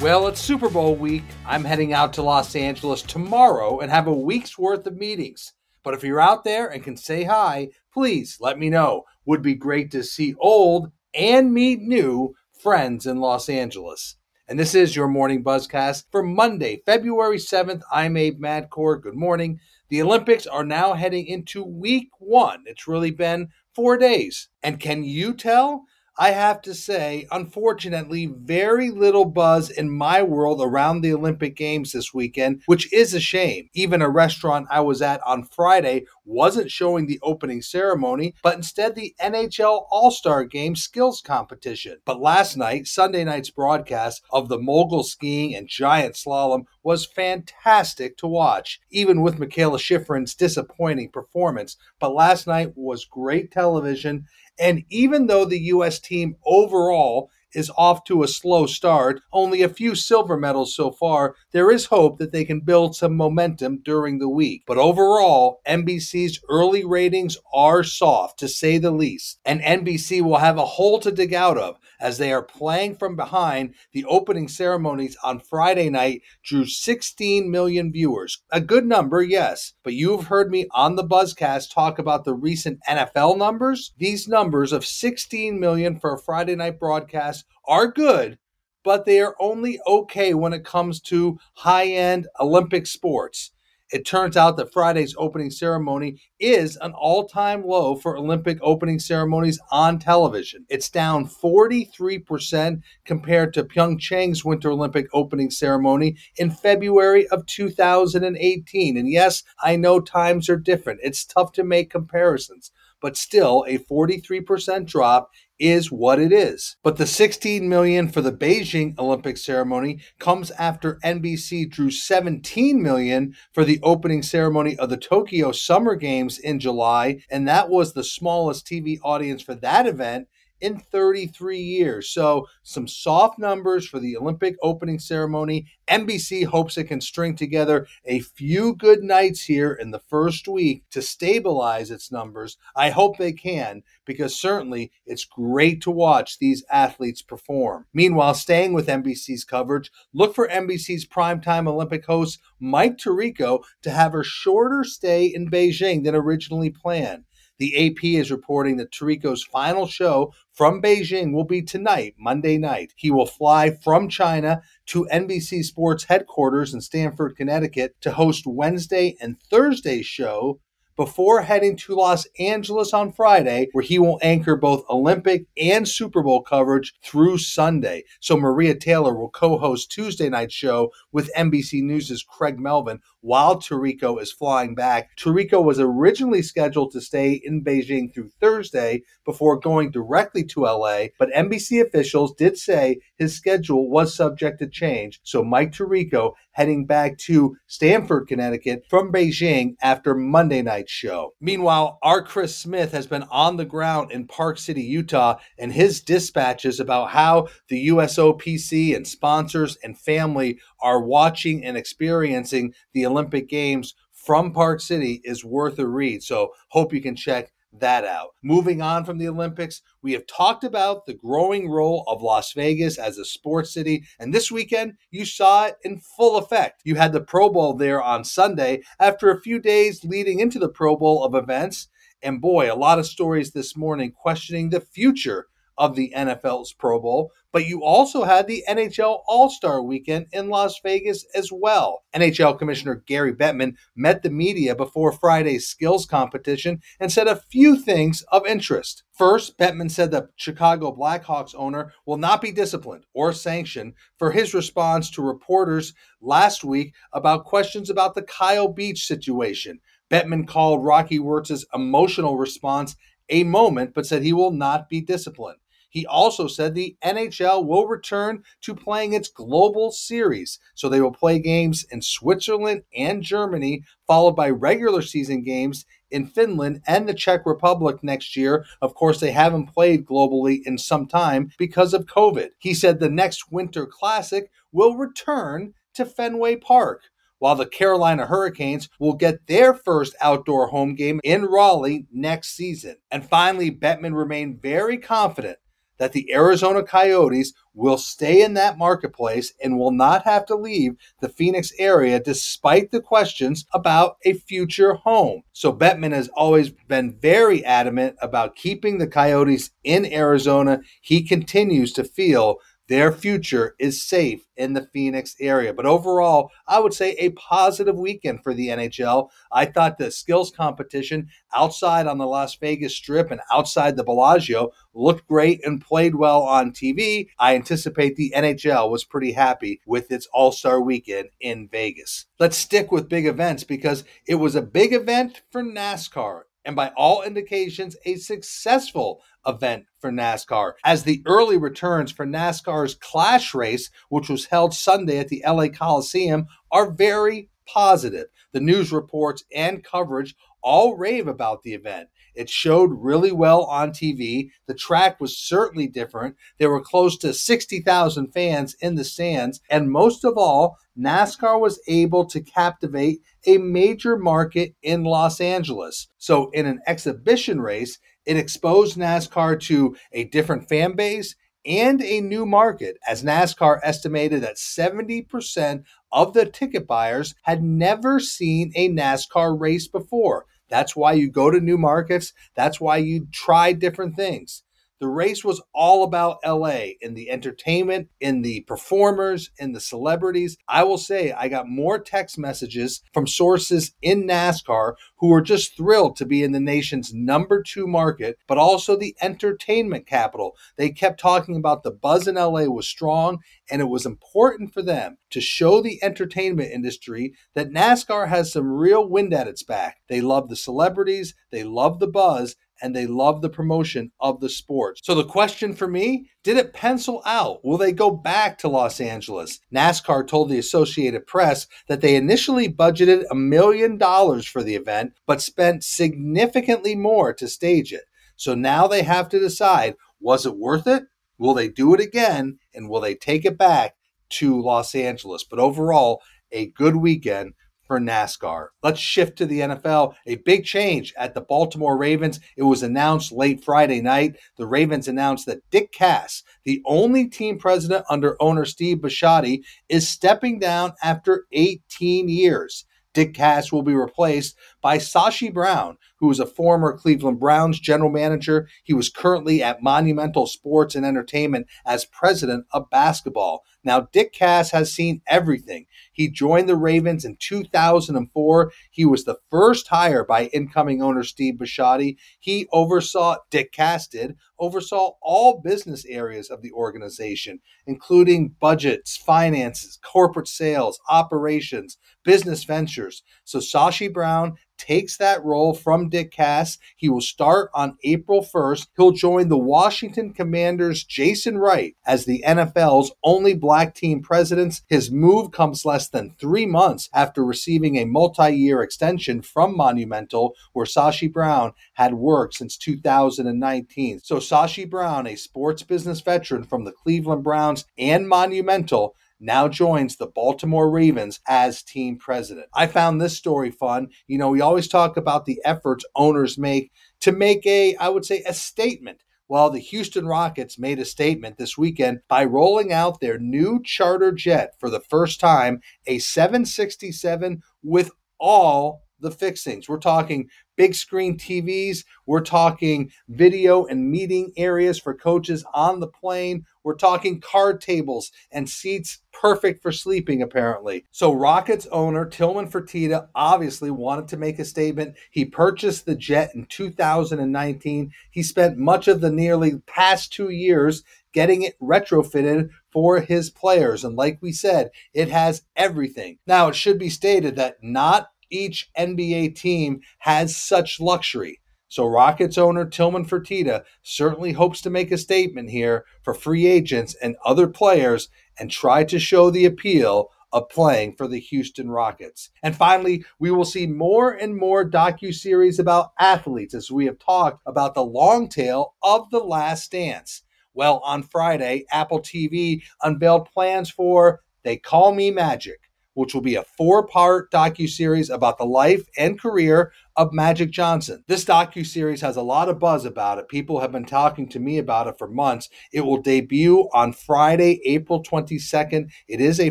Well, it's Super Bowl week. I'm heading out to Los Angeles tomorrow and have a week's worth of meetings. But if you're out there and can say hi, please let me know. Would be great to see old and meet new friends in Los Angeles. And this is your morning buzzcast for Monday, February 7th. I'm Abe Madkour. Good morning. The Olympics are now heading into week one. It's really been four days. And can you tell? I have to say, unfortunately, very little buzz in my world around the Olympic Games this weekend, which is a shame. Even a restaurant I was at on Friday wasn't showing the opening ceremony, but instead the NHL All Star Game skills competition. But last night, Sunday night's broadcast of the mogul skiing and giant slalom was fantastic to watch, even with Mikaela Shiffrin's disappointing performance. But last night was great television and even though the U.S. team overall is off to a slow start, only a few silver medals so far, there is hope that they can build some momentum during the week. But overall, NBC's early ratings are soft, to say the least. And NBC will have a hole to dig out of as they are playing from behind. The opening ceremonies on Friday night drew 16 million viewers. A good number, yes, but you've heard me on the Buzzcast talk about the recent NFL numbers. These numbers of 16 million for a Friday night broadcast are good, but they are only okay when it comes to high end Olympic sports. It turns out that Friday's opening ceremony is an all time low for Olympic opening ceremonies on television. It's down 43% compared to Pyeongchang's Winter Olympic opening ceremony in February of 2018. And yes, I know times are different. It's tough to make comparisons, but still, a 43% drop is what it is. But the 16 million for the Beijing Olympic ceremony comes after NBC drew 17 million for the opening ceremony of the Tokyo Summer Games in July, and that was the smallest TV audience for that event in 33 years. So, some soft numbers for the Olympic opening ceremony. NBC hopes it can string together a few good nights here in the first week to stabilize its numbers. I hope they can because certainly it's great to watch these athletes perform. Meanwhile, staying with NBC's coverage, look for NBC's primetime Olympic host Mike Tirico to have a shorter stay in Beijing than originally planned. The AP is reporting that Tirico's final show from Beijing will be tonight, Monday night. He will fly from China to NBC Sports headquarters in Stamford, Connecticut to host Wednesday and Thursday's show before heading to Los Angeles on Friday, where he will anchor both Olympic and Super Bowl coverage through Sunday. So Maria Taylor will co host Tuesday night's show with NBC News' Craig Melvin while Tirico is flying back. Tirico was originally scheduled to stay in Beijing through Thursday before going directly to LA, but NBC officials did say his schedule was subject to change. So Mike Tirico heading back to Stamford, Connecticut from Beijing after Monday night's show. Meanwhile, our Chris Smith has been on the ground in Park City, Utah, and his dispatches about how the USOPC and sponsors and family are watching and experiencing the Olympic Games from Park City is worth a read. So, hope you can check that out. Moving on from the Olympics, we have talked about the growing role of Las Vegas as a sports city, and this weekend you saw it in full effect. You had the Pro Bowl there on Sunday after a few days leading into the Pro Bowl of events. And boy, a lot of stories this morning questioning the future of the NFL's Pro Bowl, but you also had the NHL All Star weekend in Las Vegas as well. NHL Commissioner Gary Bettman met the media before Friday's skills competition and said a few things of interest. First, Bettman said the Chicago Blackhawks owner will not be disciplined or sanctioned for his response to reporters last week about questions about the Kyle Beach situation. Bettman called Rocky Wirtz's emotional response a moment, but said he will not be disciplined. He also said the NHL will return to playing its global series. So they will play games in Switzerland and Germany, followed by regular season games in Finland and the Czech Republic next year. Of course, they haven't played globally in some time because of COVID. He said the next Winter Classic will return to Fenway Park while the Carolina Hurricanes will get their first outdoor home game in Raleigh next season. And finally, Bettman remained very confident that the Arizona Coyotes will stay in that marketplace and will not have to leave the Phoenix area despite the questions about a future home. So Bettman has always been very adamant about keeping the Coyotes in Arizona. He continues to feel their future is safe in the Phoenix area. But overall, I would say a positive weekend for the NHL. I thought the skills competition outside on the Las Vegas Strip and outside the Bellagio looked great and played well on TV. I anticipate the NHL was pretty happy with its All Star weekend in Vegas. Let's stick with big events because it was a big event for NASCAR and by all indications, a successful event for NASCAR, as the early returns for NASCAR's Clash race, which was held Sunday at the LA Coliseum, are very positive. The news reports and coverage all rave about the event. It showed really well on TV. The track was certainly different. There were close to 60,000 fans in the stands. And most of all, NASCAR was able to captivate a major market in Los Angeles. So, in an exhibition race, it exposed NASCAR to a different fan base and a new market, as NASCAR estimated that 70% of the ticket buyers had never seen a NASCAR race before. That's why you go to new markets. That's why you try different things. The race was all about LA in the entertainment, in the performers, in the celebrities. I will say I got more text messages from sources in NASCAR who were just thrilled to be in the nation's number two market, but also the entertainment capital. They kept talking about the buzz in LA was strong, and it was important for them to show the entertainment industry that NASCAR has some real wind at its back. They love the celebrities, they love the buzz, and they love the promotion of the sport. So the question for me, did it pencil out? Will they go back to Los Angeles? NASCAR told the Associated Press that they initially budgeted a million dollars for the event, but spent significantly more to stage it. So now they have to decide, was it worth it? Will they do it again? And will they take it back to Los Angeles? But overall, a good weekend for NASCAR. Let's shift to the NFL. A big change at the Baltimore Ravens. It was announced late Friday night. The Ravens announced that Dick Cass, the only team president under owner Steve Bisciotti, is stepping down after 18 years. Dick Cass will be replaced by Sashi Brown, who is a former Cleveland Browns general manager. He was currently at Monumental Sports and Entertainment as president of basketball. Now, Dick Cass has seen everything. He joined the Ravens in 2004. He was the first hire by incoming owner Steve Bisciotti. He oversaw, Dick Cass did, oversaw all business areas of the organization, including budgets, finances, corporate sales, operations, business ventures. So Sashi Brown takes that role from Dick Cass. He will start on April 1st. He'll join the Washington Commanders' Jason Wright as the NFL's only black team president. His move comes less than three months after receiving a multi year extension from Monumental, where Sashi Brown had worked since 2019. So, Sashi Brown, a sports business veteran from the Cleveland Browns and Monumental, now joins the Baltimore Ravens as team president. I found this story fun. You know, we always talk about the efforts owners make to make a, I would say, a statement. Well, the Houston Rockets made a statement this weekend by rolling out their new charter jet for the first time, a 767 with all the fixings. We're talking big screen TVs. We're talking video and meeting areas for coaches on the plane. We're talking card tables and seats perfect for sleeping, apparently. So, Rockets owner Tillman Fertitta obviously wanted to make a statement. He purchased the jet in 2019. He spent much of the nearly past two years getting it retrofitted for his players. And like we said, it has everything. Now, it should be stated that not each NBA team has such luxury. So Rockets owner Tillman Fertitta certainly hopes to make a statement here for free agents and other players and try to show the appeal of playing for the Houston Rockets. And finally, we will see more and more docu-series about athletes as we have talked about the long tail of the last dance. Well, on Friday, Apple TV unveiled plans for They Call Me Magic which will be a four-part docu-series about the life and career of Magic Johnson. This docu-series has a lot of buzz about it. People have been talking to me about it for months. It will debut on Friday, April 22nd. It is a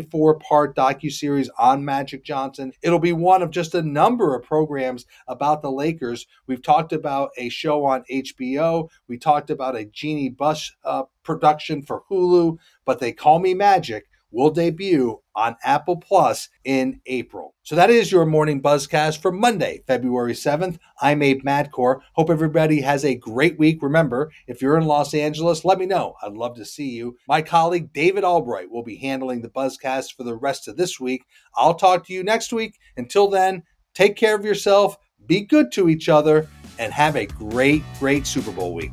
four-part docu-series on Magic Johnson. It'll be one of just a number of programs about the Lakers. We've talked about a show on HBO. We talked about a Jeanie Buss uh, production for Hulu, but they call me Magic will debut on Apple Plus in April. So that is your morning buzzcast for Monday, February 7th. I'm Abe Madkour. Hope everybody has a great week. Remember, if you're in Los Angeles, let me know. I'd love to see you. My colleague David Albright will be handling the buzzcast for the rest of this week. I'll talk to you next week. Until then, take care of yourself, be good to each other, and have a great, great Super Bowl week.